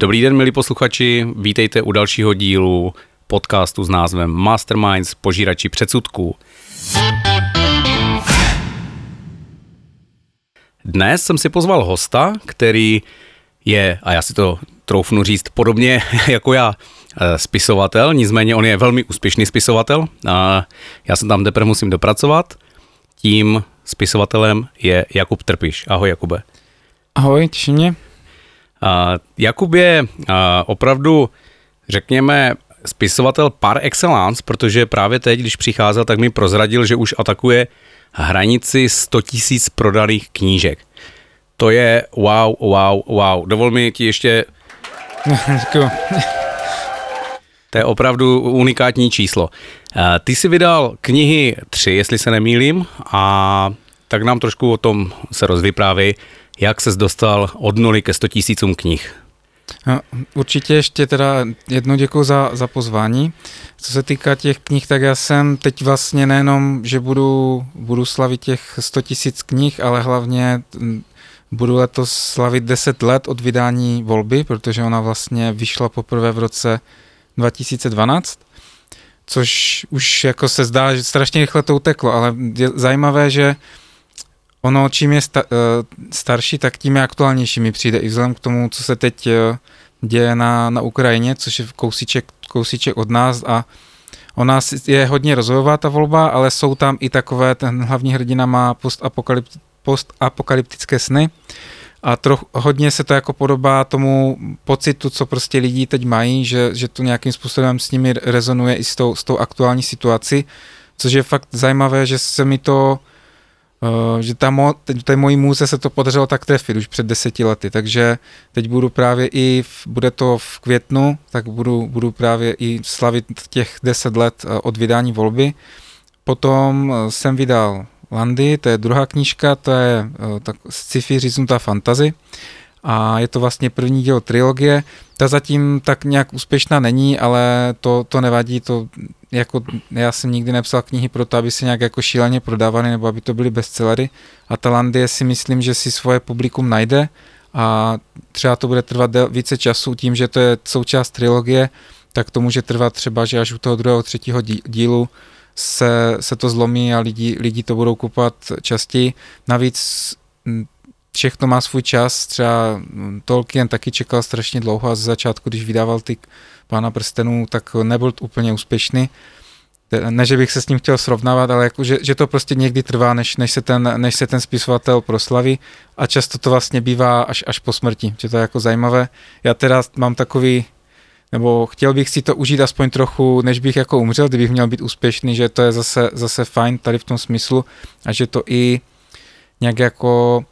Dobrý den, milí posluchači, vítejte u dalšího dílu podcastu s názvem Masterminds požírači předsudků. Dnes jsem si pozval hosta, který je, a já si to troufnu říct, podobně jako já, eh, spisovatel, nicméně on je velmi úspěšný spisovatel. A já se tam teprve musím dopracovat. Tím spisovatelem je Jakub Trpiš. Ahoj Jakube. Ahoj, těší mě. Jakub je opravdu, řekněme, spisovatel par excellence, protože právě teď, když přicházel, tak mi prozradil, že už atakuje hranici 100 tisíc prodaných knížek. To je wow, wow, wow. Dovol mi ti ještě... to je opravdu unikátní číslo. Ty jsi vydal knihy tři, jestli se nemýlím, a tak nám trošku o tom se rozvyprávěj, jak ses dostal od nuly ke 100 tisícům knih. No, určitě ještě teda jednou děkuji za, za pozvání. Co se týká těch knih, tak já jsem teď vlastně nejenom, že budu, budu slavit těch 100 tisíc knih, ale hlavně budu letos slavit 10 let od vydání volby, protože ona vlastně vyšla poprvé v roce 2012 což už jako se zdá, že strašně rychle to uteklo, ale je zajímavé, že ono čím je sta, eh, starší, tak tím je aktuálnější. Mi přijde i vzhledem k tomu, co se teď eh, děje na, na Ukrajině, což je kousíček, kousíček od nás a ona je hodně rozvojová ta volba, ale jsou tam i takové, ten hlavní hrdina má postapokalypt, postapokalyptické sny a troch, hodně se to jako podobá tomu pocitu, co prostě lidi teď mají, že, že to nějakým způsobem s nimi rezonuje i s tou, s tou aktuální situací, což je fakt zajímavé, že se mi to že ta mo, té mojí můze se to podařilo tak trefit už před deseti lety, takže teď budu právě i, v, bude to v květnu, tak budu, budu právě i slavit těch deset let uh, od vydání volby. Potom uh, jsem vydal Landy, to je druhá knížka, to je tak sci-fi říznutá fantazy a je to vlastně první díl trilogie. Ta zatím tak nějak úspěšná není, ale to, to nevadí, to jako já jsem nikdy nepsal knihy pro to, aby se nějak jako šíleně prodávaly nebo aby to byly bestsellery a Talandie si myslím, že si svoje publikum najde a třeba to bude trvat více času tím, že to je součást trilogie, tak to může trvat třeba, že až u toho druhého, třetího dílu se, se to zlomí a lidi, lidi to budou kupovat častěji. Navíc všechno má svůj čas, třeba Tolkien taky čekal strašně dlouho a z začátku, když vydával ty Pána prstenů, tak nebyl úplně úspěšný. Ne, že bych se s ním chtěl srovnávat, ale jako, že, že to prostě někdy trvá, než, než, se ten, než se ten spisovatel proslaví a často to vlastně bývá až, až po smrti, že to je jako zajímavé. Já teda mám takový, nebo chtěl bych si to užít aspoň trochu, než bych jako umřel, kdybych měl být úspěšný, že to je zase, zase fajn tady v tom smyslu a že to i nějak jako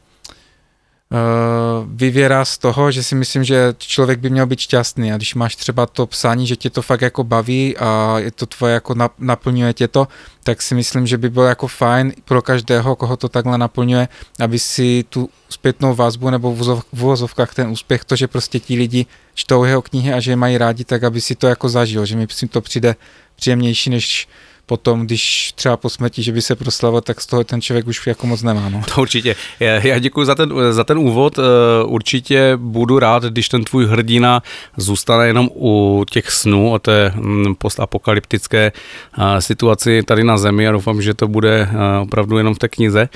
vyvěrá z toho, že si myslím, že člověk by měl být šťastný. A když máš třeba to psání, že tě to fakt jako baví a je to tvoje jako naplňuje tě to, tak si myslím, že by bylo jako fajn pro každého, koho to takhle naplňuje, aby si tu zpětnou vazbu nebo v uvozovkách ten úspěch, to, že prostě ti lidi čtou jeho knihy a že je mají rádi, tak aby si to jako zažil, že mi to přijde příjemnější, než potom, když třeba po smrti, že by se proslavil, tak z toho ten člověk už jako moc nemá. No. To určitě. Já děkuji za ten, za ten úvod. Eh, určitě budu rád, když ten tvůj hrdina zůstane jenom u těch snů o té mm, postapokalyptické eh, situaci tady na Zemi a doufám, že to bude eh, opravdu jenom v té knize.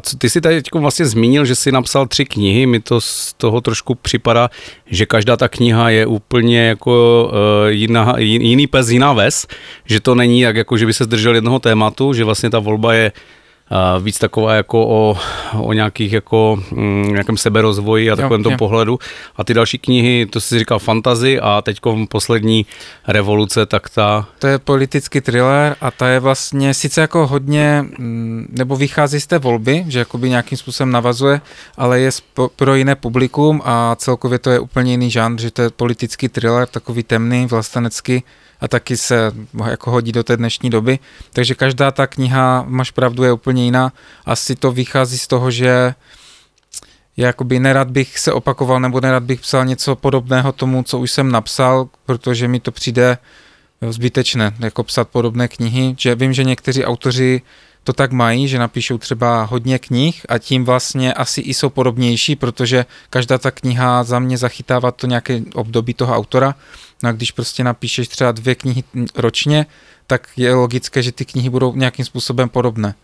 Co ty si tady teď vlastně zmínil, že jsi napsal tři knihy, mi to z toho trošku připadá, že každá ta kniha je úplně jako uh, jiná, jiný pes, jiná ves, že to není tak jako, že by se zdržel jednoho tématu, že vlastně ta volba je víc taková jako o, o nějakých jako mm, nějakém seberozvoji a takovém tom jo. pohledu. A ty další knihy, to jsi říkal fantazy a teď poslední revoluce, tak ta... To je politický thriller a ta je vlastně sice jako hodně, mm, nebo vychází z té volby, že jakoby nějakým způsobem navazuje, ale je pro jiné publikum a celkově to je úplně jiný žánr, že to je politický thriller, takový temný, vlastenecký, a taky se jako hodí do té dnešní doby. Takže každá ta kniha, máš pravdu, je úplně jiná. Asi to vychází z toho, že jakoby nerad bych se opakoval nebo nerad bych psal něco podobného tomu, co už jsem napsal, protože mi to přijde zbytečné, jako psat podobné knihy, že vím, že někteří autoři to tak mají, že napíšou třeba hodně knih a tím vlastně asi i jsou podobnější, protože každá ta kniha za mě zachytává to nějaké období toho autora. No a když prostě napíšeš třeba dvě knihy ročně, tak je logické, že ty knihy budou nějakým způsobem podobné.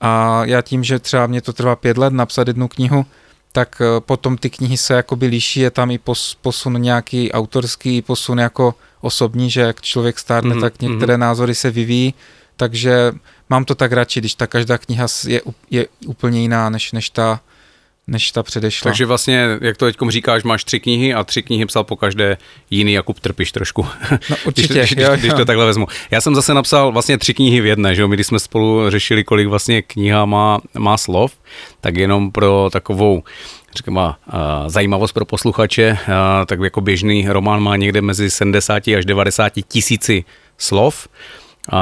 A já tím, že třeba mě to trvá pět let napsat jednu knihu, tak eh, potom ty knihy se jakoby líší, je tam i posun nějaký autorský, posun jako osobní, že jak člověk stárne, mm-hmm. tak některé mm-hmm. názory se vyvíjí, takže mám to tak radši, když ta každá kniha je, je úplně jiná než, než ta než ta předešla. Takže vlastně, jak to teď říkáš, máš tři knihy a tři knihy psal po každé jiný Jakub Trpiš trošku. No určitě, když, když, jo, když to takhle vezmu. Já jsem zase napsal vlastně tři knihy v jedné, že jo? My když jsme spolu řešili, kolik vlastně kniha má, má slov, tak jenom pro takovou řekněme, uh, zajímavost pro posluchače, tak jako běžný román má někde mezi 70 až 90 tisíci slov. Uh,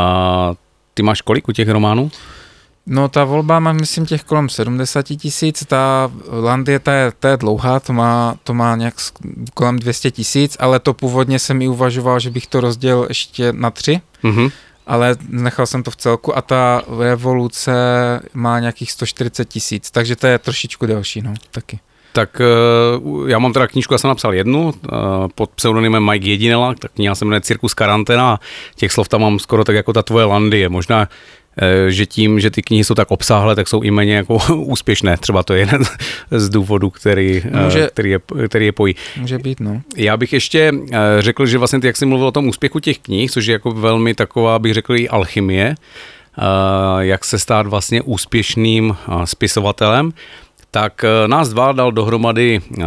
ty máš kolik u těch románů? No ta volba má, myslím, těch kolem 70 tisíc, ta Landie, ta je, ta je dlouhá, to má, to má nějak kolem 200 tisíc, ale to původně jsem i uvažoval, že bych to rozdělil ještě na tři, mm-hmm. ale nechal jsem to v celku a ta revoluce má nějakých 140 tisíc, takže to je trošičku delší, no, taky. Tak eh, já mám teda knížku, já jsem napsal jednu eh, pod pseudonymem Mike Jedinela, tak kniha se jmenuje Cirkus Karantena a těch slov tam mám skoro tak jako ta tvoje Landie. Možná Eh, že tím, že ty knihy jsou tak obsáhlé, tak jsou i méně jako úspěšné. Třeba to je jeden z důvodů, který, Může, který, je, který je pojí. Může být, no. Já bych ještě řekl, že vlastně ty, jak jsi mluvil o tom úspěchu těch knih, což je jako velmi taková, bych řekl, i alchymie, jak se stát vlastně úspěšným spisovatelem, tak eh, nás dva dal dohromady eh,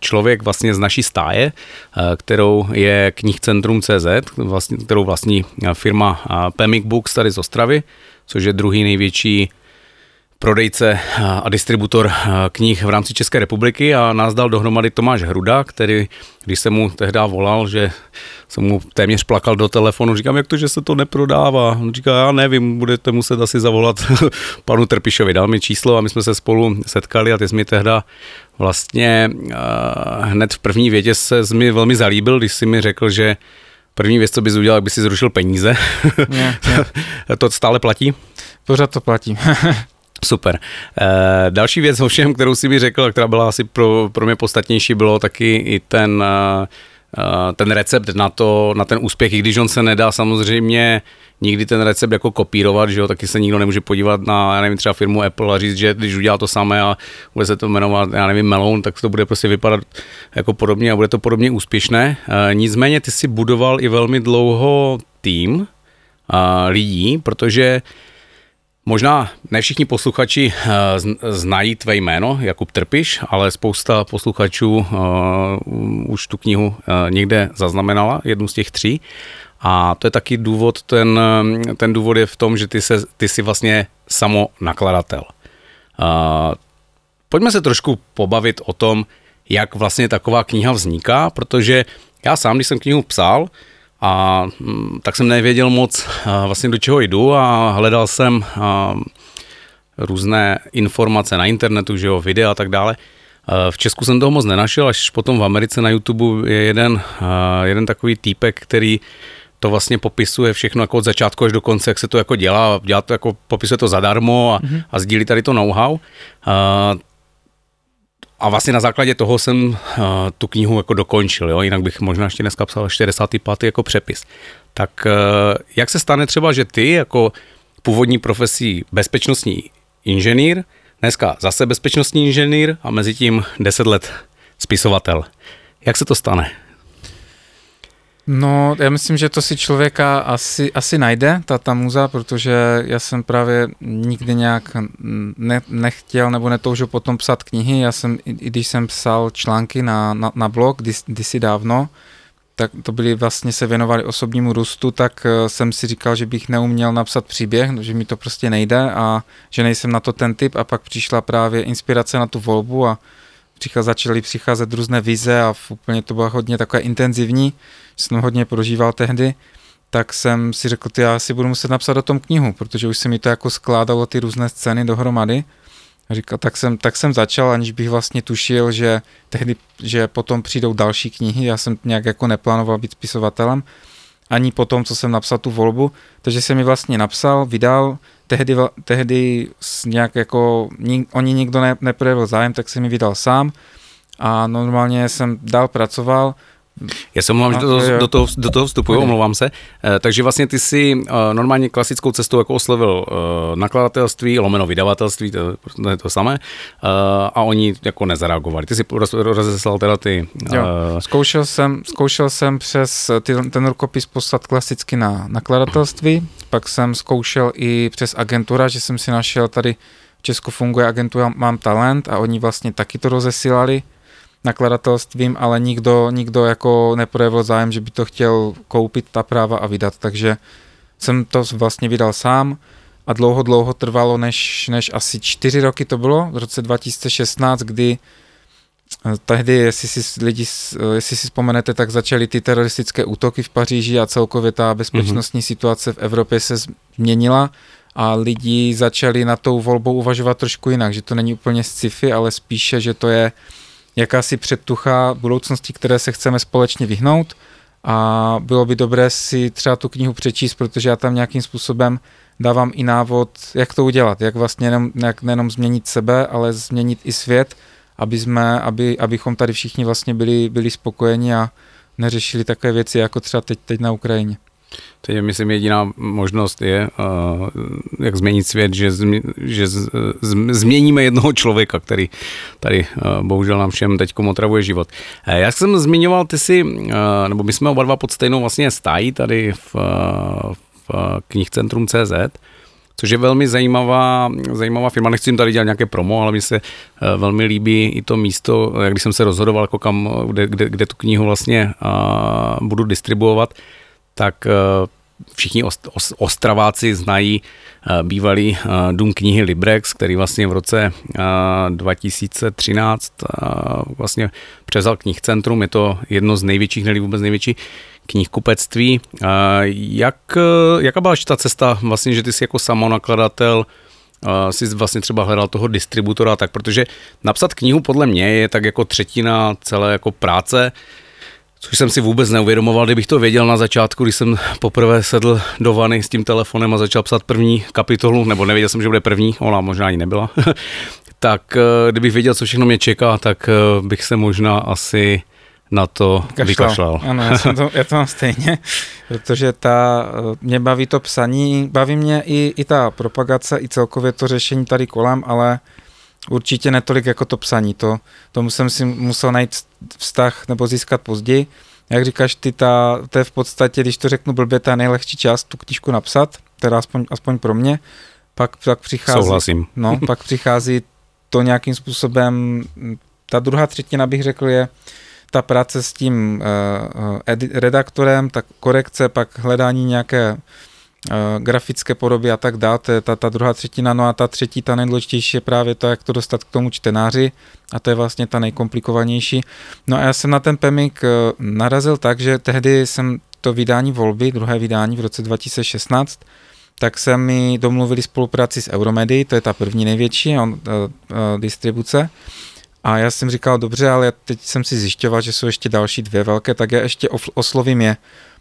člověk vlastně z naší stáje, eh, kterou je knihcentrum CZ, vlastně, kterou vlastní firma Pemic Books tady z Ostravy, což je druhý největší prodejce a distributor knih v rámci České republiky a nás dal dohromady Tomáš Hruda, který, když jsem mu tehdy volal, že jsem mu téměř plakal do telefonu, říkám, jak to, že se to neprodává. On říká, já nevím, budete muset asi zavolat panu Trpišovi. Dal mi číslo a my jsme se spolu setkali a ty jsi mi tehda vlastně uh, hned v první větě se mi velmi zalíbil, když jsi mi řekl, že první věc, co bys udělal, by si zrušil peníze. Je, je. to stále platí? Pořád to platí. Super. E, další věc ovšem, kterou si mi řekl, která byla asi pro, pro mě podstatnější, bylo taky i ten, e, ten recept na, to, na ten úspěch, i když on se nedá samozřejmě nikdy ten recept jako kopírovat, že jo, taky se nikdo nemůže podívat na, já nevím, třeba firmu Apple a říct, že když udělá to samé a bude se to jmenovat, já nevím, Melon, tak to bude prostě vypadat jako podobně a bude to podobně úspěšné. E, nicméně ty si budoval i velmi dlouho tým a, lidí, protože Možná ne všichni posluchači eh, znají tvé jméno, Jakub Trpiš, ale spousta posluchačů uh, už tu knihu uh, někde zaznamenala, jednu z těch tří. A to je taky důvod, ten, ten důvod je v tom, že ty, se, ty jsi vlastně samo nakladatel. Uh, pojďme se trošku pobavit o tom, jak vlastně taková kniha vzniká, protože já sám, když jsem knihu psal, a mm, tak jsem nevěděl moc vlastně do čeho jdu a hledal jsem různé informace na internetu, že jo, videa a tak dále. V Česku jsem toho moc nenašel, až potom v Americe na YouTube je jeden, jeden takový týpek, který to vlastně popisuje všechno jako od začátku až do konce, jak se to jako dělá, dělá to jako, popisuje to zadarmo a, mm-hmm. a sdílí tady to know-how a vlastně na základě toho jsem uh, tu knihu jako dokončil, jo? jinak bych možná ještě dneska psal 45. jako přepis. Tak uh, jak se stane třeba, že ty jako původní profesí bezpečnostní inženýr, dneska zase bezpečnostní inženýr a mezi tím 10 let spisovatel. Jak se to stane? No, já myslím, že to si člověka asi, asi najde, ta, ta muza, protože já jsem právě nikdy nějak ne, nechtěl nebo netoužil potom psát knihy. Já jsem, i, když jsem psal články na, na, na blog kdy, kdysi dávno, tak to byly vlastně se věnovali osobnímu růstu, tak eh, jsem si říkal, že bych neuměl napsat příběh, že mi to prostě nejde a že nejsem na to ten typ a pak přišla právě inspirace na tu volbu a přicházeli, začaly přicházet různé vize a úplně to bylo hodně takové intenzivní, jsem hodně prožíval tehdy, tak jsem si řekl, ty já si budu muset napsat o tom knihu, protože už se mi to jako skládalo ty různé scény dohromady. A říkal, tak jsem, tak jsem začal, aniž bych vlastně tušil, že tehdy, že potom přijdou další knihy, já jsem nějak jako neplánoval být spisovatelem. ani po tom, co jsem napsal tu volbu, takže jsem mi vlastně napsal, vydal, tehdy, tehdy nějak jako, oni nikdo ne, neprojevil zájem, tak jsem mi vydal sám a normálně jsem dál pracoval, já se omlouvám, že do, do, toho, do toho vstupuju, omlouvám se. E, takže vlastně ty si e, normálně klasickou cestou jako oslovil e, nakladatelství, lomeno vydavatelství, to, to je to samé, a oni jako nezareagovali. Ty si rozeslal teda ty... Jo, zkoušel, jsem, zkoušel jsem přes ty, ten rukopis poslat klasicky na nakladatelství, pak jsem zkoušel i přes agentura, že jsem si našel tady v Česku funguje agentura Mám talent a oni vlastně taky to rozesílali nakladatelstvím, ale nikdo, nikdo jako neprojevil zájem, že by to chtěl koupit ta práva a vydat, takže jsem to vlastně vydal sám a dlouho, dlouho trvalo, než, než asi čtyři roky to bylo, v roce 2016, kdy eh, tehdy, jestli si lidi, eh, jestli si vzpomenete, tak začaly ty teroristické útoky v Paříži a celkově ta bezpečnostní mm-hmm. situace v Evropě se změnila a lidi začali na tou volbou uvažovat trošku jinak, že to není úplně sci-fi, ale spíše, že to je jakási předtucha budoucnosti, které se chceme společně vyhnout a bylo by dobré si třeba tu knihu přečíst, protože já tam nějakým způsobem dávám i návod, jak to udělat, jak vlastně jenom, jak nejenom změnit sebe, ale změnit i svět, aby jsme, aby, abychom tady všichni vlastně byli, byli spokojeni a neřešili takové věci jako třeba teď, teď na Ukrajině. Teď myslím jediná možnost je, uh, jak změnit svět, že, zmi, že z, z, změníme jednoho člověka, který tady uh, bohužel nám všem teď otravuje život. Uh, já jsem zmiňoval, ty si, nebo my jsme oba dva pod stejnou vlastně stájí tady v, v knihcentrum CZ, což je velmi zajímavá, zajímavá firma. Nechci jim tady dělat nějaké promo, ale mi se velmi líbí i to místo, jak když jsem se rozhodoval, jako kam, kde, kde, kde tu knihu vlastně budu distribuovat, tak eh, všichni ostraváci znají eh, bývalý eh, dům knihy Librex, který vlastně v roce 2013 vlastně převzal knihcentrum. Je to jedno z největších, nebo vůbec největší knihkupectví. Jak, jaká byla ta cesta vlastně, že ty jsi jako samonakladatel si vlastně třeba hledal toho distributora, tak protože napsat knihu podle mě je tak jako třetina celé jako práce, Což jsem si vůbec neuvědomoval, kdybych to věděl na začátku, když jsem poprvé sedl do vany s tím telefonem a začal psat první kapitolu, nebo nevěděl jsem, že bude první, ona možná ani nebyla, tak eh, kdybych věděl, co všechno mě čeká, tak eh, bych se možná asi na to Kašlal. vykašlal. Ano, já, jsem to, já to mám stejně, protože ta, eh, mě baví to psaní, baví mě i, i ta propagace, i celkově to řešení tady kolem, ale Určitě netolik jako to psaní, to, tomu jsem si musel najít vztah nebo získat později. Jak říkáš ty, ta, to je v podstatě, když to řeknu blbě, ta nejlehčí část tu knížku napsat, teda aspoň, aspoň pro mě. Pak, pak přichází, Souhlasím. No, pak přichází to nějakým způsobem, ta druhá třetina bych řekl je ta práce s tím uh, edi- redaktorem, tak korekce, pak hledání nějaké grafické podoby a tak dále, ta, ta druhá třetina, no a ta třetí, ta nejdůležitější je právě to, jak to dostat k tomu čtenáři a to je vlastně ta nejkomplikovanější. No a já jsem na ten Pemik eh, narazil tak, že tehdy jsem to vydání volby, druhé vydání v roce 2016, tak se mi domluvili spolupráci s Euromedy, to je ta první největší on, uh, uh, distribuce. A já jsem říkal, dobře, ale teď jsem si zjišťoval, že jsou ještě další dvě velké, tak já ještě oslovím je.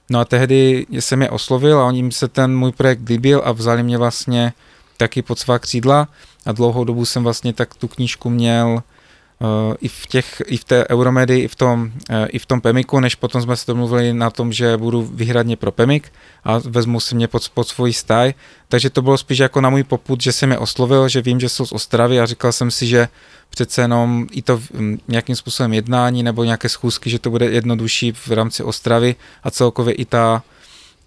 No a tehdy jsem je oslovil a oni se ten můj projekt líbil a vzali mě vlastně taky pod svá křídla a dlouhou dobu jsem vlastně tak tu knížku měl i v těch, i v té Euromedy, i v tom, uh, i v tom Pemiku, než potom jsme se domluvili na tom, že budu vyhradně pro Pemik a vezmu si mě pod, pod svůj stáj, takže to bylo spíš jako na můj poput, že jsem je oslovil, že vím, že jsou z Ostravy a říkal jsem si, že přece jenom i to nějakým způsobem jednání nebo nějaké schůzky, že to bude jednodušší v rámci Ostravy a celkově i ta,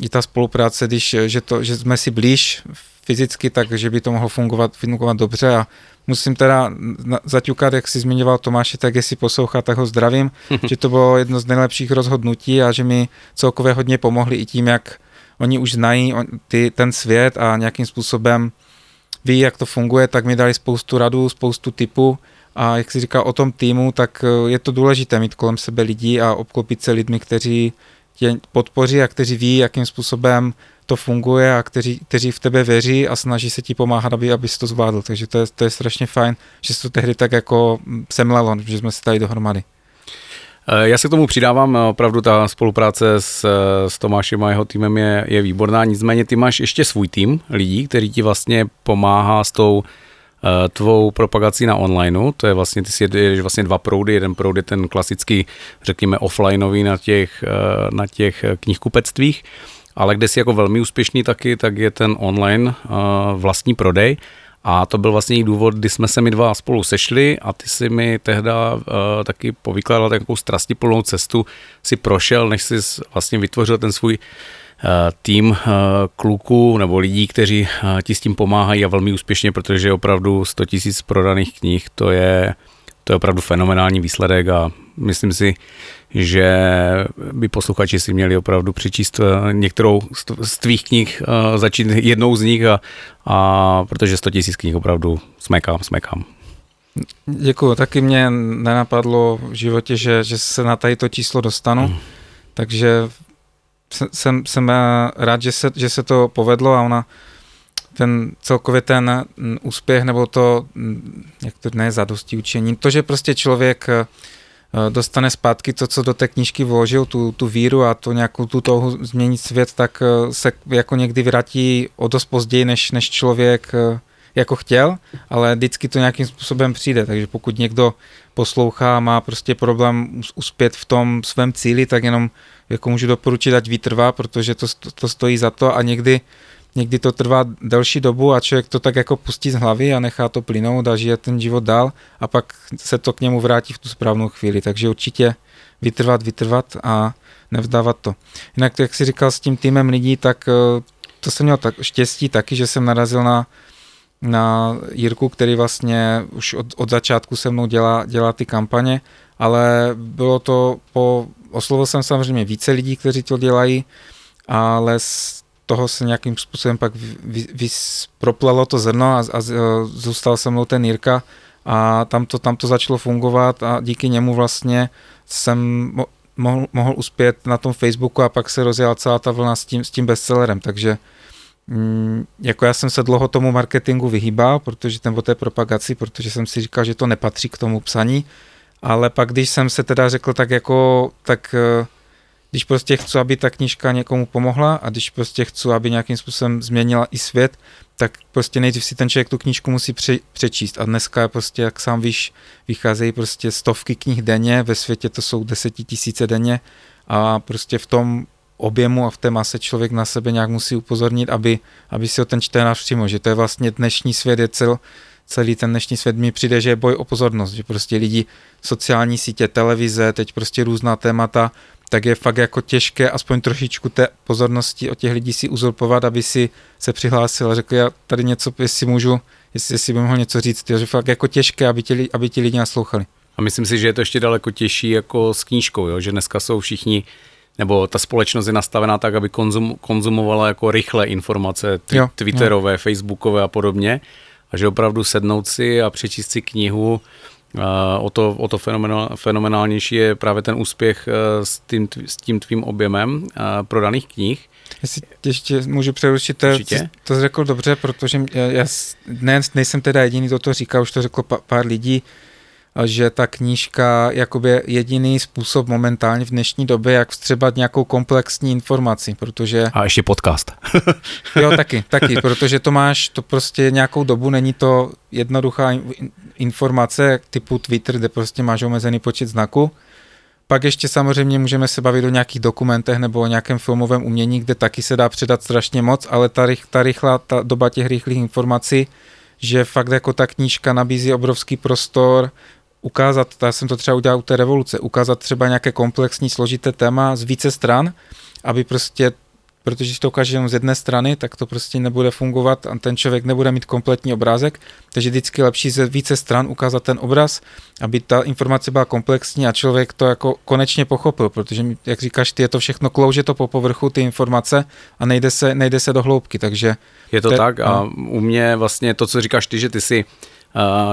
i ta spolupráce, když, že, to, že jsme si blíž fyzicky, tak že by to mohlo fungovat, fungovat dobře a musím teda zaťukat, jak si zmiňoval Tomáši, tak jestli poslouchá, tak ho zdravím, že to bylo jedno z nejlepších rozhodnutí a že mi celkově hodně pomohli i tím, jak oni už znají ty, ten svět a nějakým způsobem ví, jak to funguje, tak mi dali spoustu radů, spoustu typů a jak si říká o tom týmu, tak eh, je to důležité mít kolem sebe lidí a obklopit se lidmi, kteří tě podpoří a kteří ví, jakým způsobem to funguje a kteří, kteří v tebe věří a snaží se ti pomáhat, aby, abys to zvládl. Takže to je, to je strašně fajn, že se to tehdy tak jako semlelo, že jsme se tady dohromady. Já se k tomu přidávám, opravdu ta spolupráce s, s Tomášem a jeho týmem je, je výborná, nicméně ty máš ještě svůj tým lidí, který ti vlastně pomáhá s tou Eh, tvou propagací na onlineu, to je vlastně, ty si jedeš vlastně dva proudy, jeden proud je ten klasický, řekněme, offlineový na těch, eh, na těch knihkupectvích, ale kde si jako velmi úspěšný taky, tak je ten online eh, vlastní prodej, a to byl vlastně důvod, kdy jsme se my dva spolu sešli a ty si mi tehda uh, taky povykládal takovou strastiplnou cestu, si prošel, než jsi vlastně vytvořil ten svůj Eh, tým eh, kluků nebo lidí, kteří eh, ti s tím pomáhají a velmi úspěšně, protože opravdu 100 tisíc prodaných knih, to je, to je opravdu fenomenální výsledek a myslím si, že by posluchači si měli opravdu přečíst některou z tvých knih, začít jednou z nich, a, a protože 100 tisíc knih opravdu smekám, smekám. Děkuji, taky mě nenapadlo v životě, že, že se na tady to číslo dostanu, hmm. takže jsem, jsem rád, že se, že se to povedlo a ona ten celkově ten úspěch nebo to, jak to ne zadosti učení, to, že prostě člověk eh, dostane zpátky to, co do té knížky vložil, tu, tu víru a to nějakou tu touhu změnit svět, tak eh, se jako někdy vrátí o dost později, než, než člověk eh, jako chtěl, ale vždycky to nějakým způsobem přijde, takže pokud někdo poslouchá a má prostě problém uspět v tom svém cíli, tak jenom jako můžu doporučit, ať vytrvá, protože to, to stojí za to. A někdy, někdy to trvá delší dobu a člověk to tak jako pustí z hlavy a nechá to plynout a žije ten život dál a pak se to k němu vrátí v tu správnou chvíli, takže určitě vytrvat, vytrvat a nevzdávat to. Jinak, jak si říkal s tím týmem lidí, tak eh, to jsem měl tak štěstí taky, že jsem narazil na na Jirku, který vlastně už od, od začátku se mnou dělá, dělá ty kampaně, ale bylo to po, oslovil jsem samozřejmě více lidí, kteří to dělají, ale z toho se nějakým způsobem pak vy, vy, proplalo to zrno a, a zůstal se mnou ten Jirka a tam to, tam to začalo fungovat a díky němu vlastně jsem mohl, mohl uspět na tom Facebooku a pak se rozjela celá ta vlna s tím, s tím bestsellerem, takže Mm, jako já jsem se dlouho tomu marketingu vyhýbal, protože ten o té propagaci, protože jsem si říkal, že to nepatří k tomu psaní, ale pak když jsem se teda řekl tak jako, tak eh, když prostě chci, aby ta knížka někomu pomohla a když prostě chci, aby nějakým způsobem změnila i svět, tak prostě nejdřív si ten člověk tu knížku musí pře- přečíst. A dneska prostě, jak sám víš, vycházejí prostě stovky knih denně, ve světě to jsou desetitisíce denně a prostě v tom objemu a v té mase člověk na sebe nějak musí upozornit, aby, aby si ho ten čtenář všiml, že to je vlastně dnešní svět, je cel, celý ten dnešní svět. Mi přijde, že je boj o pozornost, že prostě lidi, sociální sítě, televize, teď prostě různá témata, tak je fakt jako těžké aspoň trošičku té pozornosti od těch lidí si uzurpovat, aby si se přihlásil a řekl, já tady něco, jestli můžu, jestli, jestli by mohl něco říct, že fakt jako těžké, aby ti, aby ti lidi naslouchali. A myslím si, že je to ještě daleko těžší jako s knížkou, jo? že dneska jsou všichni nebo ta společnost je nastavená tak, aby konzum, konzumovala jako rychle informace tw- jo, twitterové, jo. facebookové a podobně. A že opravdu sednout si a přečíst si knihu, o to, o to fenomenál, fenomenálnější je právě ten úspěch uh, s, tím, s tím tvým objemem uh, prodaných knih. Jestli ještě můžu přerušit, to, to jsi řekl dobře, protože já, já ne, nejsem teda jediný, kdo to říká, už to řekl pár lidí, že ta knížka jakoby jediný způsob momentálně v dnešní době, jak vstřebat nějakou komplexní informaci, protože... A ještě podcast. jo, taky, taky, protože to máš, to prostě nějakou dobu, není to jednoduchá informace typu Twitter, kde prostě máš omezený počet znaků. Pak ještě samozřejmě můžeme se bavit o nějakých dokumentech nebo o nějakém filmovém umění, kde taky se dá předat strašně moc, ale ta, rych, ta rychlá ta doba těch rychlých informací, že fakt jako ta knížka nabízí obrovský prostor, ukázat, já jsem to třeba udělal u té revoluce, ukázat třeba nějaké komplexní, složité téma z více stran, aby prostě, protože když to ukáže jenom z jedné strany, tak to prostě nebude fungovat a ten člověk nebude mít kompletní obrázek, takže vždycky lepší ze více stran ukázat ten obraz, aby ta informace byla komplexní a člověk to jako konečně pochopil, protože jak říkáš, ty je to všechno klouže to po povrchu, ty informace a nejde se, nejde se do hloubky, takže... Je to te, tak a u mě vlastně to, co říkáš ty, že ty si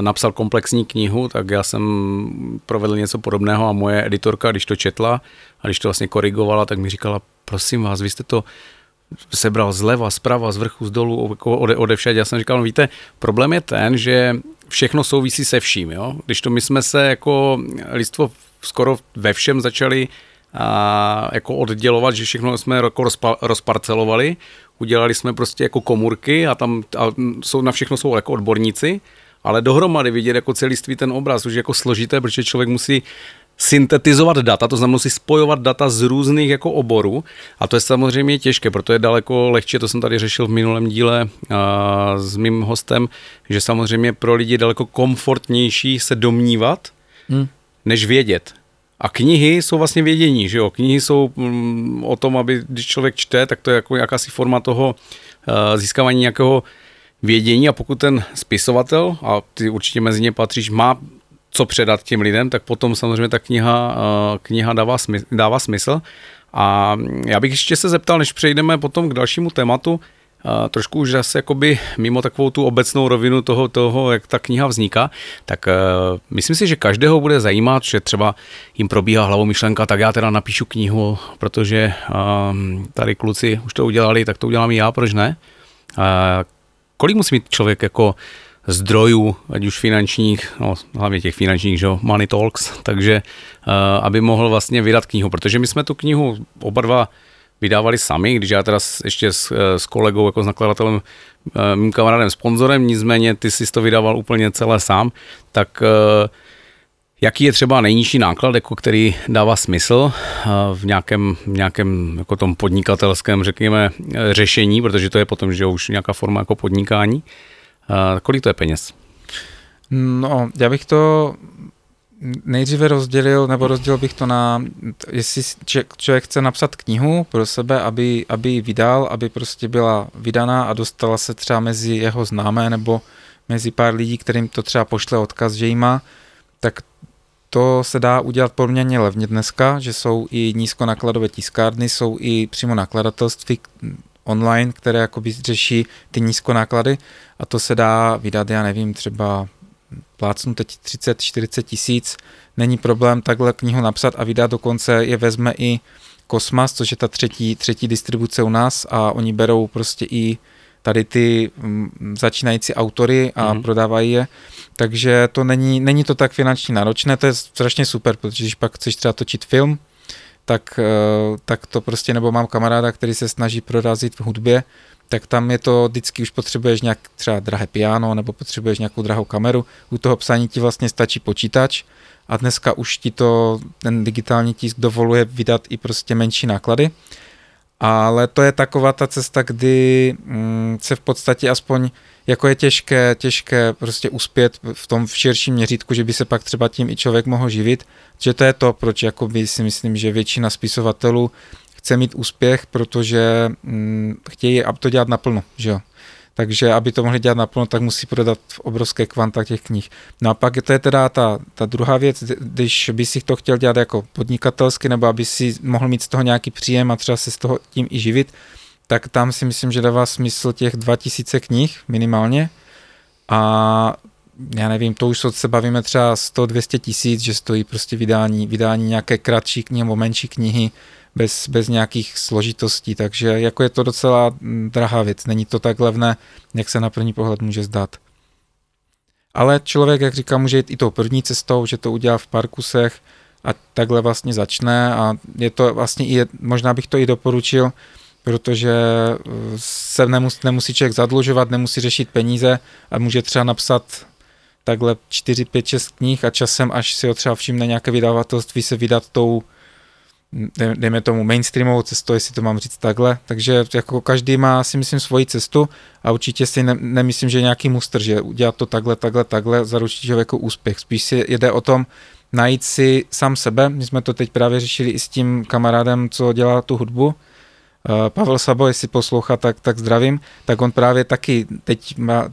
napsal komplexní knihu, tak já jsem provedl něco podobného a moje editorka, když to četla a když to vlastně korigovala, tak mi říkala, prosím vás, vy jste to sebral zleva, zprava, z vrchu, z jako ode, ode všade. Já jsem říkal, no víte, problém je ten, že všechno souvisí se vším, jo. Když to my jsme se jako lidstvo skoro ve všem začali a, jako oddělovat, že všechno jsme jako rozpa, rozparcelovali, udělali jsme prostě jako komůrky a tam a jsou, na všechno jsou jako odborníci, ale dohromady vidět jako celiství ten obraz už je jako složité, protože člověk musí syntetizovat data, to znamená musí spojovat data z různých jako oborů a to je samozřejmě těžké, proto je daleko lehčí, to jsem tady řešil v minulém díle a, s mým hostem, že samozřejmě pro lidi je daleko komfortnější se domnívat, hmm. než vědět. A knihy jsou vlastně vědění, že jo? Knihy jsou mm, o tom, aby když člověk čte, tak to je jako jakási forma toho uh, získávání nějakého vědění a pokud ten spisovatel, a ty určitě mezi ně patříš, má co předat těm lidem, tak potom samozřejmě ta kniha, uh, kniha dává, smysl, dává smysl. A já bych ještě se zeptal, než přejdeme potom k dalšímu tématu, trošku už zase jakoby mimo takovou tu obecnou rovinu toho, toho jak ta kniha vzniká, tak uh, myslím si, že každého bude zajímat, že třeba jim probíhá hlavou myšlenka, tak já teda napíšu knihu, protože um, tady kluci už to udělali, tak to udělám i já, proč ne? Uh, kolik musí mít člověk jako zdrojů, ať už finančních, no hlavně těch finančních, že money talks, takže uh, aby mohl vlastně vydat knihu, protože my jsme tu knihu oba dva vydávali sami, když já teda ještě s, s kolegou, jako s nakladatelem, eh, mým kamarádem, sponzorem, nicméně ty jsi to vydával úplně celé sám, tak eh, jaký je třeba nejnižší náklad, jako který dává smysl eh, v nějakém, nějakém jako tom podnikatelském, řekněme, řešení, protože to je potom, že už nějaká forma jako podnikání. Kolik to je peněz? No, já bych to nejdříve rozdělil, nebo rozdělil bych to na, jestli člověk chce napsat knihu pro sebe, aby, aby ji vydal, aby prostě byla vydaná a dostala se třeba mezi jeho známé nebo mezi pár lidí, kterým to třeba pošle odkaz, že jí má, tak to se dá udělat poměrně levně dneska, že jsou i nízkonakladové tiskárny, jsou i přímo nakladatelství online, které jakoby řeší ty nízkonáklady. A to se dá vydat, já nevím, třeba plácnu teď 30-40 tisíc, není problém takhle knihu napsat a vydat, dokonce je vezme i Kosmas, což je ta třetí, třetí distribuce u nás a oni berou prostě i tady ty mm, začínající autory a mm-hmm. prodávají je, takže to není, není to tak finančně náročné, to je strašně super, protože když pak chceš třeba točit film, tak, eh, tak to prostě, nebo mám kamaráda, který se snaží prorazit v hudbě, tak tam je to vždycky už potřebuješ nějak třeba drahé piano nebo potřebuješ nějakou drahou kameru. U toho psaní ti vlastně stačí počítač a dneska už ti to ten digitální tisk dovoluje vydat i prostě menší náklady. Ale to je taková ta cesta, kdy mm, se v podstatě aspoň jako je těžké, těžké prostě uspět v tom v širším měřítku, že by se pak třeba tím i člověk mohl živit, že to je to, proč jakoby si myslím, že většina spisovatelů chce mít úspěch, protože hm, chtějí to dělat naplno, že jo. Takže aby to mohli dělat naplno, tak musí prodat obrovské kvanta těch knih. No a pak to je teda ta, ta druhá věc, když by si to chtěl dělat jako podnikatelsky, nebo aby si mohl mít z toho nějaký příjem a třeba se z toho tím i živit, tak tam si myslím, že dává smysl těch 2000 knih minimálně. A já nevím, to už se bavíme třeba 100-200 tisíc, že stojí prostě vydání, vydání nějaké kratší knihy nebo menší knihy, bez, bez nějakých složitostí, takže jako je to docela mm, drahá věc, není to tak levné, jak se na první pohled může zdát. Ale člověk, jak říkám, může jít i tou první cestou, že to udělá v pár kusech a takhle vlastně začne a je to vlastně i, možná bych to i doporučil, protože uh, se nemusí, nemusí člověk zadlužovat, nemusí řešit peníze a může třeba napsat takhle 4, 5, 6 knih a časem, až si ho třeba všimne nějaké vydavatelství, se vydat tou dejme tomu mainstreamovou cestu, jestli to mám říct takhle, takže jako každý má si myslím svoji cestu a určitě si ne, nemyslím, že nějaký mustr, že udělat to takhle, takhle, takhle, zaručit jako úspěch. Spíš si jde o tom najít si sám sebe, my jsme to teď právě řešili i s tím kamarádem, co dělá tu hudbu, Pavel Sabo, jestli poslouchá, tak, tak zdravím, tak on právě taky teď má,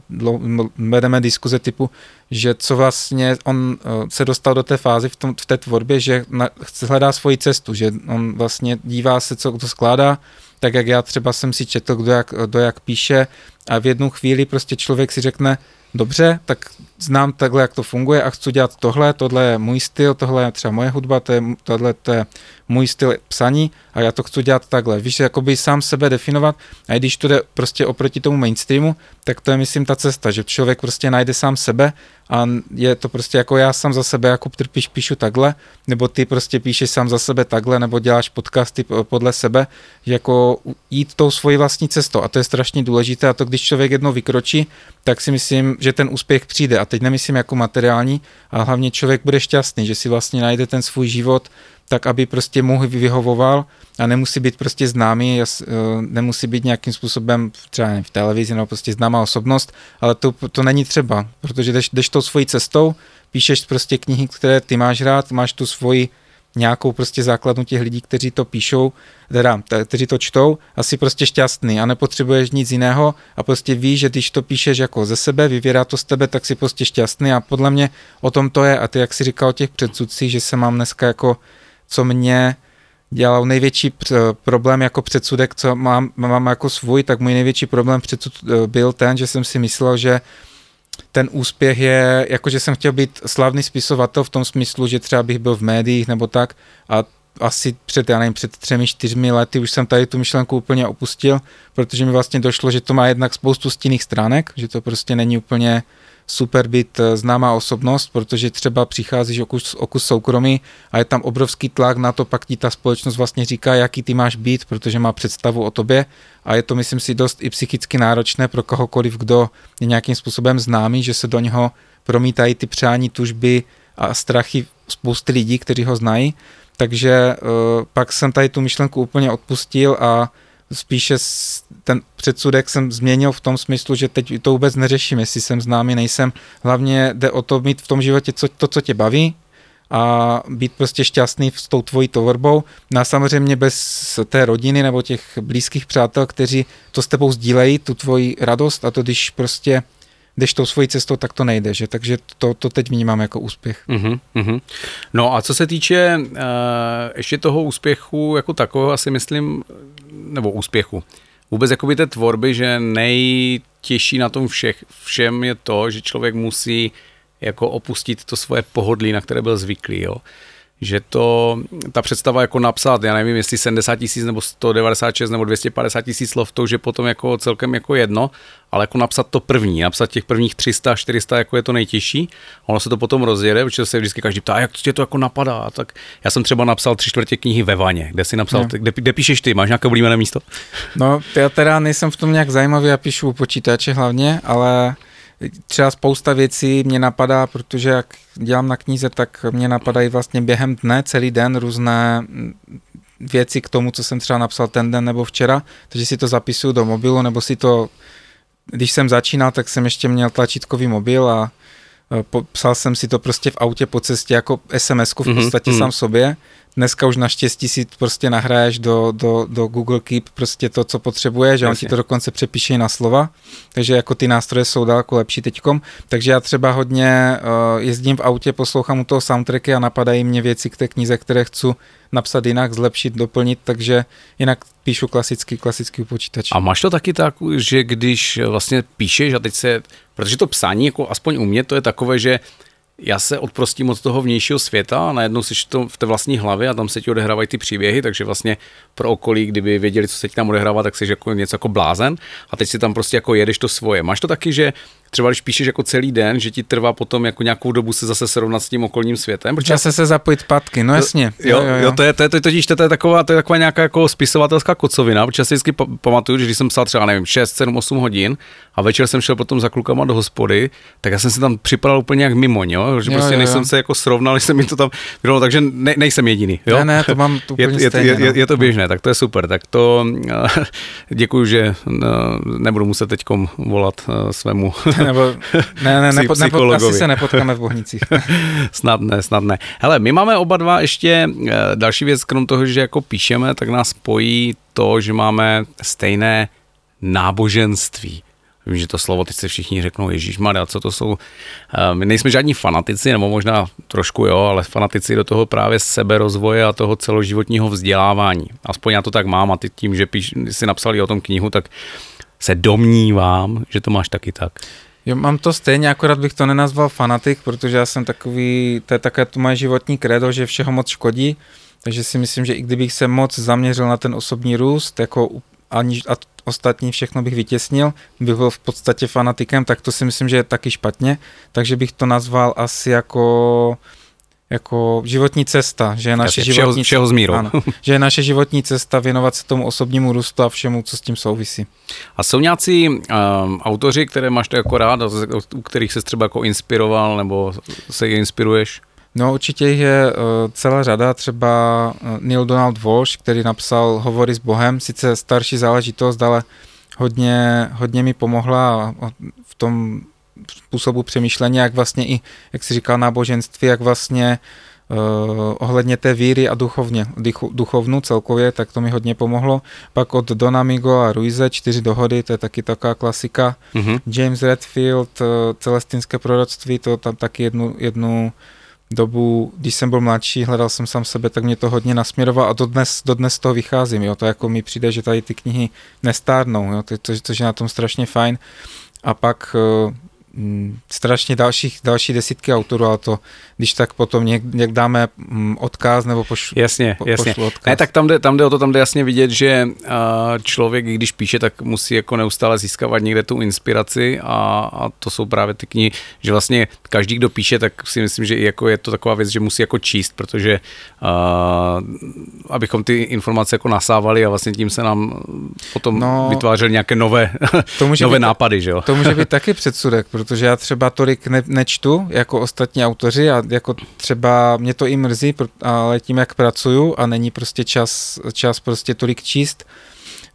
vedeme diskuze typu, že co vlastně on eh, se dostal do té fázy v, tom, v té tvorbě, že na, hledá svoji cestu, že on vlastně dívá se, co to skládá, tak jak já třeba jsem si četl, kdo jak, kdo jak píše, a v jednu chvíli prostě člověk si řekne, dobře, tak znám takhle, jak to funguje a chci dělat tohle, tohle je můj styl, tohle je třeba moje hudba, to je, tohle to je můj styl psaní a já to chci dělat takhle. Víš, jakoby sám sebe definovat a když to jde prostě oproti tomu mainstreamu, tak to je myslím ta cesta, že člověk prostě najde sám sebe a je to prostě jako já sám za sebe, jako trpíš, píšu takhle, nebo ty prostě píšeš sám za sebe takhle, nebo děláš podcasty podle sebe, jako jít tou svojí vlastní cestou a to je strašně důležité a to, když člověk jednou vykročí, tak si myslím, že ten úspěch přijde. A teď nemyslím jako materiální, ale hlavně člověk bude šťastný, že si vlastně najde ten svůj život tak, aby prostě mu vyhovoval a nemusí být prostě známý, eh, nemusí být nějakým způsobem třeba v televizi nebo prostě známá osobnost, ale to, to není třeba, protože jdeš, jdeš tou svojí cestou, píšeš prostě knihy, které ty máš rád, máš tu svoji nějakou prostě základnu těch lidí, kteří to píšou, teda, kteří to čtou, asi prostě šťastný a nepotřebuješ nic jiného a prostě víš, že když to píšeš jako ze sebe, vyvěrá to z tebe, tak si prostě šťastný. A podle mě o tom to je. A ty, jak si říkal o těch předsudcích, že se mám dneska jako, co mě dělal největší problém jako předsudek, co mám, mám jako svůj, tak můj největší problém předsud eh, byl ten, že jsem si myslel, že ten úspěch je, jako že jsem chtěl být slavný spisovatel v tom smyslu, že třeba bych byl v médiích nebo tak. A asi před, já nevím, před třemi, čtyřmi lety už jsem tady tu myšlenku úplně opustil, protože mi vlastně došlo, že to má jednak spoustu stinných stránek, že to prostě není úplně super být eh, známá osobnost, protože třeba přicházíš o kus, o kus soukromí a je tam obrovský tlak na to, pak ti ta společnost vlastně říká, jaký ty máš být, protože má představu o tobě a je to, myslím si, dost i psychicky náročné pro kohokoliv, kdo je nějakým způsobem známý, že se do něho promítají ty přání, tužby a strachy spousty lidí, kteří ho znají. Takže uh, pak jsem tady tu myšlenku úplně odpustil a spíše ten předsudek jsem změnil v tom smyslu, že teď to vůbec neřeším, jestli jsem známý, nejsem. Hlavně jde o to mít v tom životě co, to, co tě baví a být prostě šťastný s tou tvojí tvorbou. No a samozřejmě bez té rodiny nebo těch blízkých přátel, kteří to s tebou sdílejí, tu tvoji radost a to, když prostě jdeš tou svojí cestou, tak to nejde, že? takže to, to teď vnímám jako úspěch. Uh-huh, uh-huh. No a co se týče uh, ještě toho úspěchu jako takového, asi myslím, nebo úspěchu, vůbec jakoby té tvorby, že nejtěžší na tom všech, všem je to, že člověk musí jako opustit to svoje pohodlí, na které byl zvyklý, jo že to, ta představa jako napsat, já nevím, jestli 70 tisíc nebo 196 nebo 250 tisíc slov, to už je potom jako celkem jako jedno, ale jako napsat to první, napsat těch prvních 300, 400 jako je to nejtěžší, ono se to potom rozjede, protože se vždycky každý ptá, jak tě to jako napadá, tak já jsem třeba napsal tři čtvrtě knihy ve vaně, kde si napsal, no. kde, kde, píšeš ty, máš nějaké oblíbené místo? No, já teda nejsem v tom nějak zajímavý, já píšu u počítače hlavně, ale třeba spousta věcí mě napadá, protože jak dělám na knize, tak mě napadají vlastně během dne, celý den různé věci k tomu, co jsem třeba napsal ten den nebo včera, takže si to zapisuju do mobilu, nebo si to, když jsem začínal, tak jsem ještě měl tlačítkový mobil a e, psal jsem si to prostě v autě po cestě jako sms v mhm, podstatě mm-hmm. sám sobě Dneska už naštěstí si prostě nahraješ do, do, do Google Keep prostě to, co potřebuješ, že on ti to dokonce přepíše na slova, takže jako ty nástroje jsou daleko lepší teďkom. Takže já třeba hodně uh, jezdím v autě, poslouchám u toho soundtracky a napadají mě věci k té knize, které chci napsat jinak, zlepšit, doplnit, takže jinak píšu klasický, klasický počítač. A máš to taky tak, že když vlastně píšeš a teď se, protože to psání, jako aspoň u mě, to je takové, že já se odprostím od toho vnějšího světa a najednou jsi to v té vlastní hlavě a tam se ti odehrávají ty příběhy, takže vlastně pro okolí, kdyby věděli, co se ti tam odehrává, tak jsi jako něco jako blázen a teď si tam prostě jako jedeš to svoje. Máš to taky, že třeba když píšeš jako celý den, že ti trvá potom jako nějakou dobu se zase srovnat s tím okolním světem. Protože zase se zapojit patky, no jasně. Jo, jo, jo. jo to, je, to, je, to, je, totiž, to, je taková, to je taková nějaká jako spisovatelská kocovina, protože si vždycky pamatuju, že když jsem psal třeba, nevím, 6, 7, 8 hodin a večer jsem šel potom za klukama do hospody, tak já jsem si tam připadal úplně jak mimo, jo? že jo, prostě jo, nejsem jo. se jako srovnal, jsem mi to tam vydalo, takže ne, nejsem jediný. Jo? Ne, ne, to mám tu je, je, stejně, je, je, je, to běžné, tak to je super. Tak to děkuji, že nebudu muset teď volat eh, svému Nebo ne, ne, nepo, nepo, asi se nepotkáme v Bohnicích. snad ne, snad ne. Hele, my máme oba dva ještě eh, další věc, krom toho, že jako píšeme, tak nás spojí to, že máme stejné náboženství. Vím, že to slovo teď se všichni řeknou, Ježíš Maria, co to jsou. Eh, my nejsme žádní fanatici, nebo možná trošku jo, ale fanatici do toho právě seberozvoje a toho celoživotního vzdělávání. Aspoň já to tak mám a ty tím, že píš, si napsali o tom knihu, tak se domnívám, že to máš taky tak. Jo, mám to stejně, akorát bych to nenazval fanatik, protože já jsem takový, to je také to moje životní kredo, že všeho moc škodí, takže si myslím, že i kdybych se moc zaměřil na ten osobní růst, jako ani, a ostatní všechno bych vytěsnil, bych byl v podstatě fanatikem, tak to si myslím, že je taky špatně, takže bych to nazval asi jako jako životní cesta, že je naše Jasně, životní všeho, všeho Ano, že je naše životní cesta věnovat se tomu osobnímu růstu a všemu, co s tím souvisí. A jsou nějací um, autoři, které máš to jako rád, u kterých se třeba jako inspiroval, nebo se je inspiruješ? No určitě je uh, celá řada, třeba uh, Neil Donald Walsh, který napsal Hovory s Bohem, sice starší záležitost, ale hodně, hodně mi pomohla v tom způsobu přemýšlení, jak vlastně i, jak si říkal, náboženství, jak vlastně uh, ohledně té víry a duchovně, duchu, duchovnu celkově, tak to mi hodně pomohlo. Pak od Dona Migo a Ruize, čtyři dohody, to je taky taková klasika. Mm-hmm. James Redfield, uh, Celestinské proroctví, to tam taky jednu, jednu dobu, když jsem byl mladší, hledal jsem sám sebe, tak mě to hodně nasměrovalo a dodnes, dodnes toho vycházím, jo, to jako mi přijde, že tady ty knihy nestárnou, jo, to, to, což je na tom strašně fajn. A pak uh, Mm, strašně dalších, další desítky autorů, ale to, když tak potom něk, něk dáme mm, odkaz nebo poš, jasně, po, jasně. odkaz. Ne, tak tam jde, tam jde o to, tam jde jasně vidět, že člověk, když píše, tak musí jako neustále získávat někde tu inspiraci a, a to jsou právě ty knihy, že vlastně každý, kdo píše, tak si myslím, že jako je to taková věc, že musí jako číst, protože a, abychom ty informace jako nasávali a vlastně tím se nám potom no, vytvářely nějaké nové, to může nové být, nápady, že jo? To může být taky předsudek, protože já třeba tolik ne, nečtu jako ostatní autoři a jako třeba mě to i mrzí, ale tím, jak pracuju a není prostě čas, čas prostě tolik číst,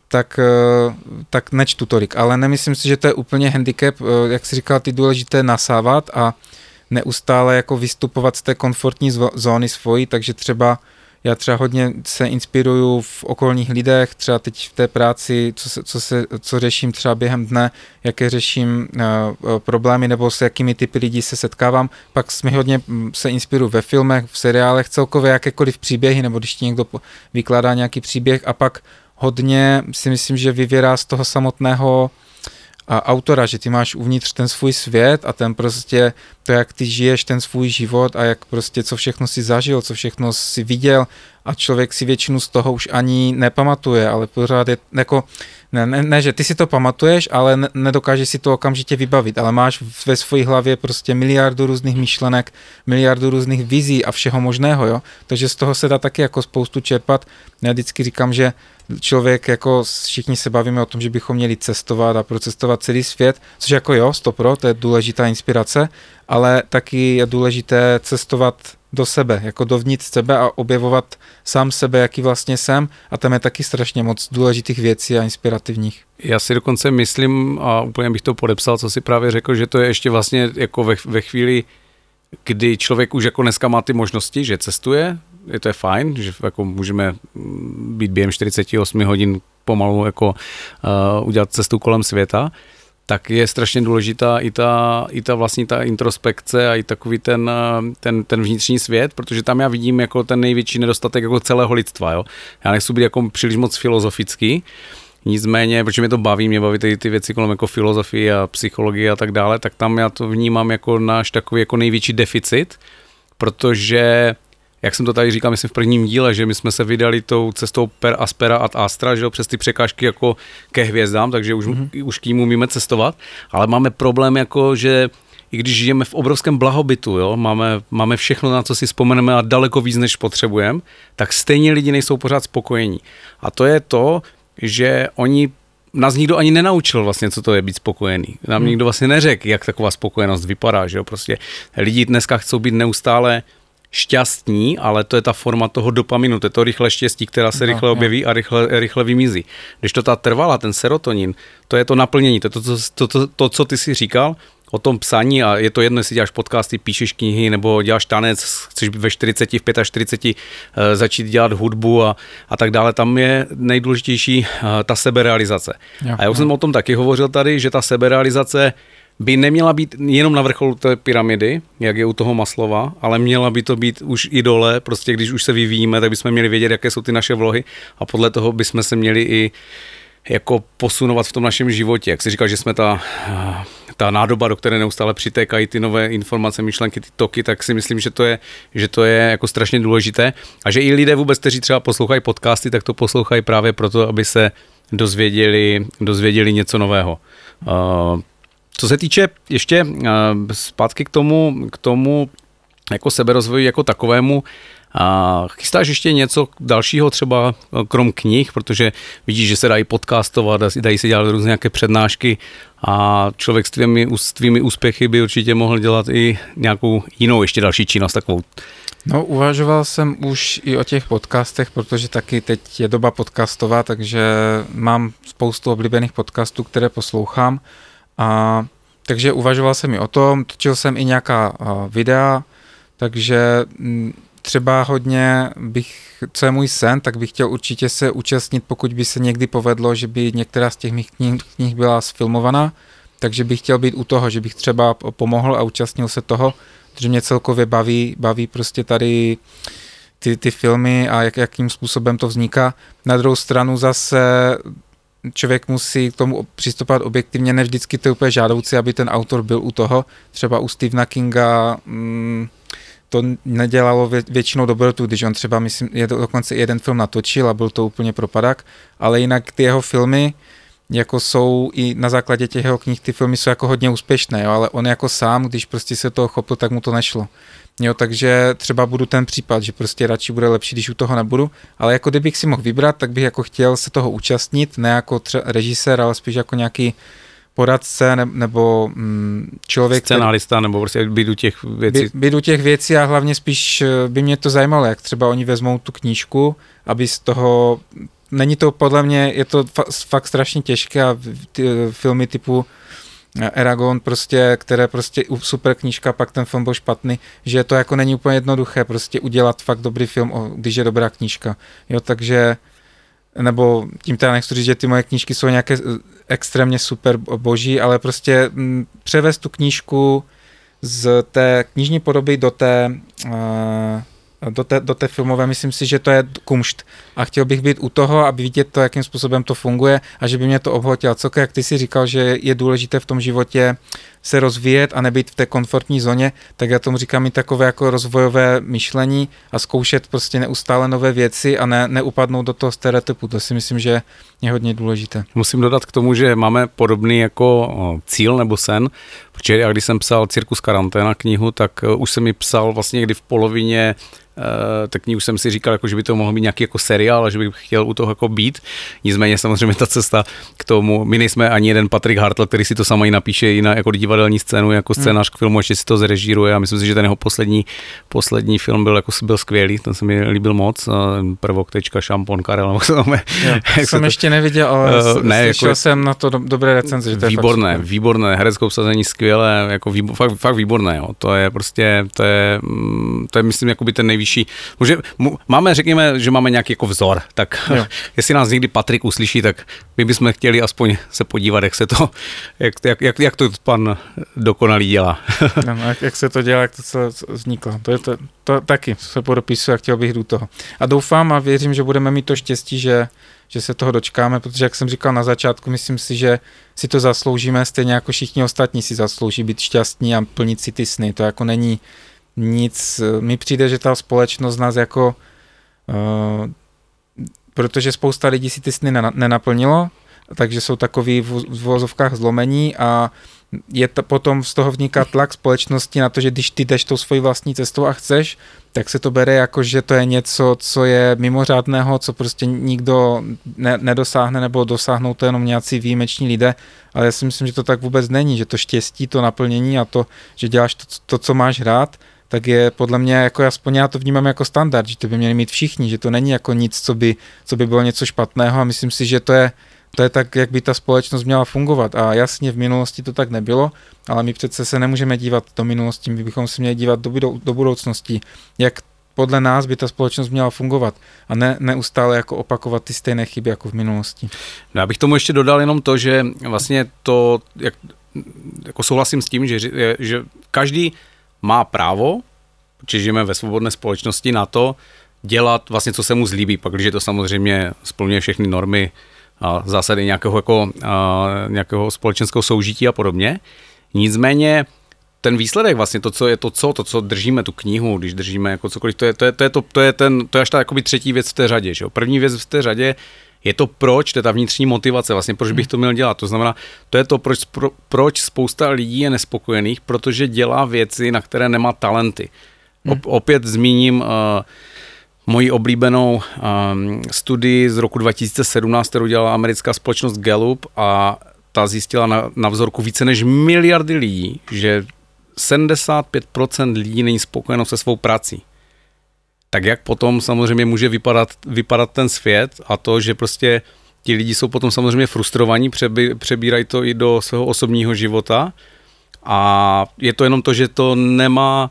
tak, eh, tak nečtu tolik. Ale nemyslím si, že to je úplně handicap, eh, jak si říkal, ty důležité nasávat a neustále jako vystupovat z té komfortní zóny svojí, takže třeba já třeba hodně se inspiruju v okolních lidech, třeba teď v té práci, co, se, co, se, co řeším třeba během dne, jaké řeším uh, problémy nebo s jakými typy lidí se setkávám. Pak jsme hodně mm, se inspiruju ve filmech, v seriálech, celkově jakékoliv příběhy, nebo když ti někdo vykládá nějaký příběh a pak hodně si myslím, že vyvěrá z toho samotného autora, že ty máš uvnitř ten svůj svět a ten prostě to, jak ty žiješ ten svůj život a jak prostě co všechno si zažil, co všechno si viděl a člověk si většinu z toho už ani nepamatuje, ale pořád je jako, ne, ne, ne že ty si to pamatuješ, ale ne, nedokážeš si to okamžitě vybavit, ale máš ve své hlavě prostě miliardu různých myšlenek, miliardu různých vizí a všeho možného, jo, takže z toho se dá taky jako spoustu čerpat. Já vždycky říkám, že člověk, jako všichni se bavíme o tom, že bychom měli cestovat a procestovat celý svět, což jako jo, stopro, to je důležitá inspirace, ale taky je důležité cestovat do sebe, jako dovnitř sebe a objevovat sám sebe, jaký vlastně jsem a tam je taky strašně moc důležitých věcí a inspirativních. Já si dokonce myslím, a úplně bych to podepsal, co si právě řekl, že to je ještě vlastně jako ve, ve chvíli, kdy člověk už jako dneska má ty možnosti, že cestuje, je to je fajn, že jako můžeme být během 48 hodin pomalu jako uh, udělat cestu kolem světa, tak je strašně důležitá i ta, i ta vlastní ta introspekce a i takový ten, ten, ten vnitřní svět, protože tam já vidím jako ten největší nedostatek jako celého lidstva. Jo? Já nechci být jako příliš moc filozofický, Nicméně, protože mě to baví, mě baví ty, ty věci kolem jako filozofie a psychologie a tak dále, tak tam já to vnímám jako náš takový jako největší deficit, protože jak jsem to tady říkal, myslím v prvním díle, že my jsme se vydali tou cestou per aspera ad astra, že jo, přes ty překážky jako ke hvězdám, takže už, mm-hmm. už k ním umíme cestovat, ale máme problém jako, že i když žijeme v obrovském blahobytu, jo, máme, máme všechno, na co si vzpomeneme a daleko víc, než potřebujeme, tak stejně lidi nejsou pořád spokojení. A to je to, že oni nás nikdo ani nenaučil vlastně, co to je být spokojený. Nám hmm. nikdo vlastně neřekl, jak taková spokojenost vypadá, že jo, prostě lidi dneska chcou být neustále šťastní, ale to je ta forma toho dopaminu, to je to rychlé štěstí, která se no, rychle objeví a rychle, rychle vymizí. Když to ta trvala, ten serotonin, to je to naplnění, to je to, to, to, to, to co ty si říkal, o tom psaní a je to jedno, jestli děláš podcasty, píšeš knihy nebo děláš tanec, chceš být ve 40, v 45 uh, začít dělat hudbu a, a tak dále, tam je nejdůležitější uh, ta seberealizace. Jo, a já už jsem o tom taky hovořil tady, že ta seberealizace by neměla být jenom na vrcholu té pyramidy, jak je u toho Maslova, ale měla by to být už i dole, prostě když už se vyvíjíme, tak bychom měli vědět, jaké jsou ty naše vlohy a podle toho bychom se měli i jako posunovat v tom našem životě. Jak jsi říkal, že jsme ta, ta nádoba, do které neustále přitékají ty nové informace, myšlenky, ty toky, tak si myslím, že to je, že to je jako strašně důležité. A že i lidé vůbec, kteří třeba poslouchají podcasty, tak to poslouchají právě proto, aby se dozvěděli, dozvěděli něco nového. Uh, co se týče ještě uh, zpátky k tomu, k tomu jako seberozvoji jako takovému, a chystáš ještě něco dalšího třeba eh, krom knih, protože vidíš, že se dají podcastovat, dají se dělat různé nějaké přednášky a člověk s tvými, s tvými úspěchy by určitě mohl dělat i nějakou jinou ještě další činnost takovou. No, uvažoval jsem už i o těch podcastech, protože taky teď je doba podcastová, takže mám spoustu oblíbených podcastů, které poslouchám. A, takže uvažoval jsem i o tom, točil jsem i nějaká videa, takže mm, třeba hodně bych, co je můj sen, tak bych chtěl určitě se účastnit, pokud by se někdy povedlo, že by některá z těch mých knih, knih byla sfilmovaná, takže bych chtěl být u toho, že bych třeba pomohl a účastnil se toho, protože mě celkově baví, baví prostě tady ty, ty filmy a jak, jakým způsobem to vzniká. Na druhou stranu zase člověk musí k tomu přistupovat objektivně, ne vždycky to je úplně žádoucí, aby ten autor byl u toho. Třeba u Stephena Kinga mm, to nedělalo vě, většinou dobrotu, když on třeba, myslím, je to dokonce jeden film natočil a byl to úplně propadak, ale jinak ty jeho filmy, jako jsou i na základě těch jeho knih, ty filmy jsou jako hodně úspěšné, jo, ale on jako sám, když prostě se toho chopil, tak mu to nešlo. Jo, takže třeba budu ten případ, že prostě radši bude lepší, když u toho nebudu, ale jako kdybych si mohl vybrat, tak bych jako chtěl se toho účastnit, ne jako třeba režisér, ale spíš jako nějaký poradce ne, nebo mm, člověk... Scenárista který, nebo prostě být u těch věcí. Být, být u těch věcí a hlavně spíš eh, by mě to zajímalo, jak třeba oni vezmou tu knížku, aby z toho... Není to podle mě, je to fa, fakt strašně těžké a ty, eh, filmy typu Eragon prostě, které prostě super knížka, pak ten film byl špatný, že to jako není úplně jednoduché prostě udělat fakt dobrý film, když je dobrá knížka. Jo, takže nebo tím teda nechci říct, že ty moje knížky jsou nějaké eh, extrémně super boží, ale prostě mm, převést tu knížku z té knižní podoby do té, uh, do té, do té filmové, myslím si, že to je kumšt. A chtěl bych být u toho, aby vidět to, jakým způsobem to funguje a že by mě to obhotilo. Co jak ty si říkal, že je důležité v tom životě se rozvíjet a nebýt v té komfortní zóně, tak já tomu říkám i takové jako rozvojové myšlení a zkoušet prostě neustále nové věci a ne, neupadnout do toho stereotypu. To si myslím, že je hodně důležité. Musím dodat k tomu, že máme podobný jako cíl nebo sen, protože já když jsem psal Cirkus karanténa knihu, tak e, už jsem mi psal vlastně kdy v polovině Eh, tak už jsem si říkal, jako, že by to mohlo být nějaký jako seriál, že bych chtěl u toho jako být. Nicméně samozřejmě ta cesta k tomu, my nejsme ani jeden Patrick Hartl, který si to i napíše i na jako divadelní scénu, jako hmm. scénář k filmu, ještě si to zrežíruje a myslím si, že ten jeho poslední, poslední film byl, jako, byl skvělý, ten se mi líbil moc, prvok, tečka, šampon, Karel, nebo se to Jak jsem to... ještě neviděl, ale uh, ne, slyšel jako, jsem na to do, dobré recenze, že to výborné, je fakt výborné, herecké obsazení skvělé, jako výbo, fakt, fakt výborné, jo. to je prostě, to je, mm, to je myslím, jakoby ten nejvyšší nejvyšší. Může, máme, řekněme, že máme nějaký jako vzor, tak jo. jestli nás někdy Patrik uslyší, tak my bychom chtěli aspoň se podívat, jak se to, jak, jak, jak, jak to pan dokonalý dělá. no, jak, jak se to dělá, jak to celé vzniklo. To je to, to taky se podopisuje a chtěl bych do toho. A doufám a věřím, že budeme mít to štěstí, že že se toho dočkáme, protože jak jsem říkal na začátku, myslím si, že si to zasloužíme, stejně jako všichni ostatní si zaslouží být šťastní a plnit si ty sny. To jako není nic, mi přijde, že ta společnost nás jako, uh, protože spousta lidí si ty sny nenaplnilo, takže jsou takový v, v vozovkách zlomení a je to, potom z toho vzniká tlak společnosti na to, že když ty jdeš tou svojí vlastní cestou a chceš, tak se to bere jako, že to je něco, co je mimořádného, co prostě nikdo ne, nedosáhne nebo dosáhnou to jenom nějací výjimeční lidé, ale já si myslím, že to tak vůbec není, že to štěstí, to naplnění a to, že děláš to, to co máš rád, tak je podle mě, jako aspoň já to vnímám jako standard, že to by měli mít všichni, že to není jako nic, co by, co by bylo něco špatného. A myslím si, že to je, to je tak, jak by ta společnost měla fungovat. A jasně v minulosti to tak nebylo, ale my přece se nemůžeme dívat do minulosti, my bychom se měli dívat do, do budoucnosti, jak podle nás by ta společnost měla fungovat a ne neustále jako opakovat ty stejné chyby jako v minulosti. No, já bych tomu ještě dodal jenom to, že vlastně to, jak, jako souhlasím s tím, že, že každý má právo, protože žijeme ve svobodné společnosti, na to dělat vlastně, co se mu zlíbí, pak když to samozřejmě splňuje všechny normy zásady nějakého, jako, nějakého společenského soužití a podobně. Nicméně ten výsledek vlastně, to, co je to, co, to, co držíme tu knihu, když držíme jako cokoliv, to je, to je, to je, to, to je, ten, to je až ta jakoby třetí věc v té řadě. Že jo? První věc v té řadě je to proč, to je ta vnitřní motivace, vlastně proč bych to měl dělat. To znamená, to je to, proč, pro, proč spousta lidí je nespokojených, protože dělá věci, na které nemá talenty. Op, opět zmíním uh, moji oblíbenou um, studii z roku 2017, kterou dělala americká společnost Gallup a ta zjistila na, na vzorku více než miliardy lidí, že 75% lidí není spokojeno se svou prací. Tak jak potom samozřejmě může vypadat, vypadat ten svět a to, že prostě ti lidi jsou potom samozřejmě frustrovaní, přeby, přebírají to i do svého osobního života a je to jenom to, že to nemá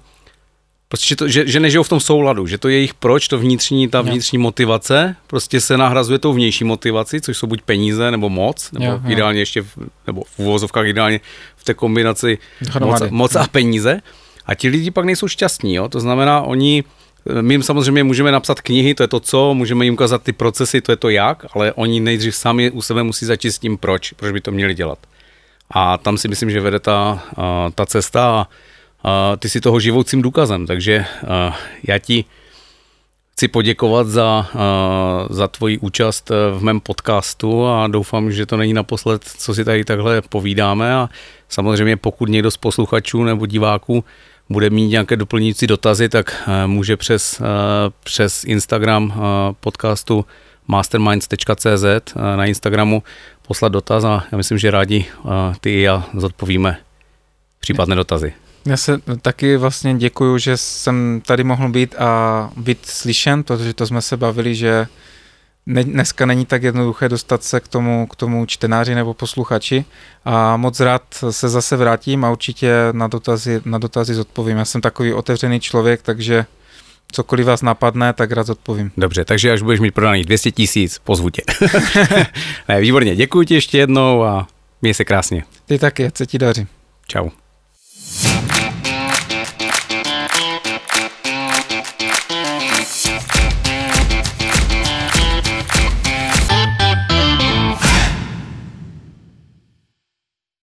Prostě, to, že, že nežijou v tom souladu, že to je jejich proč, to vnitřní, ta vnitřní jo. motivace, prostě se nahrazuje tou vnější motivaci, což jsou buď peníze nebo moc, nebo jo, jo. ideálně ještě, v, nebo v uvozovkách ideálně v té kombinaci moc, moc a peníze. A ti lidi pak nejsou šťastní, jo? to znamená, oni, my jim samozřejmě můžeme napsat knihy, to je to co, můžeme jim ukázat ty procesy, to je to jak, ale oni nejdřív sami u sebe musí začít s tím proč, proč by to měli dělat. A tam si myslím, že vede ta, ta cesta a ty si toho živoucím důkazem, takže já ti chci poděkovat za, za tvoji účast v mém podcastu a doufám, že to není naposled, co si tady takhle povídáme a samozřejmě pokud někdo z posluchačů nebo diváků bude mít nějaké doplňující dotazy, tak může přes, přes Instagram podcastu masterminds.cz na Instagramu poslat dotaz a já myslím, že rádi ty i já zodpovíme případné dotazy. Já se taky vlastně děkuju, že jsem tady mohl být a být slyšen, protože to jsme se bavili, že ne, dneska není tak jednoduché dostat se k tomu, k tomu čtenáři nebo posluchači a moc rád se zase vrátím a určitě na dotazy, na dotazy zodpovím. Já jsem takový otevřený člověk, takže cokoliv vás napadne, tak rád odpovím. Dobře, takže až budeš mít prodaný 200 tisíc, pozvu tě. ne, výborně, děkuji ti ještě jednou a měj se krásně. Ty taky, se ti daří. Čau.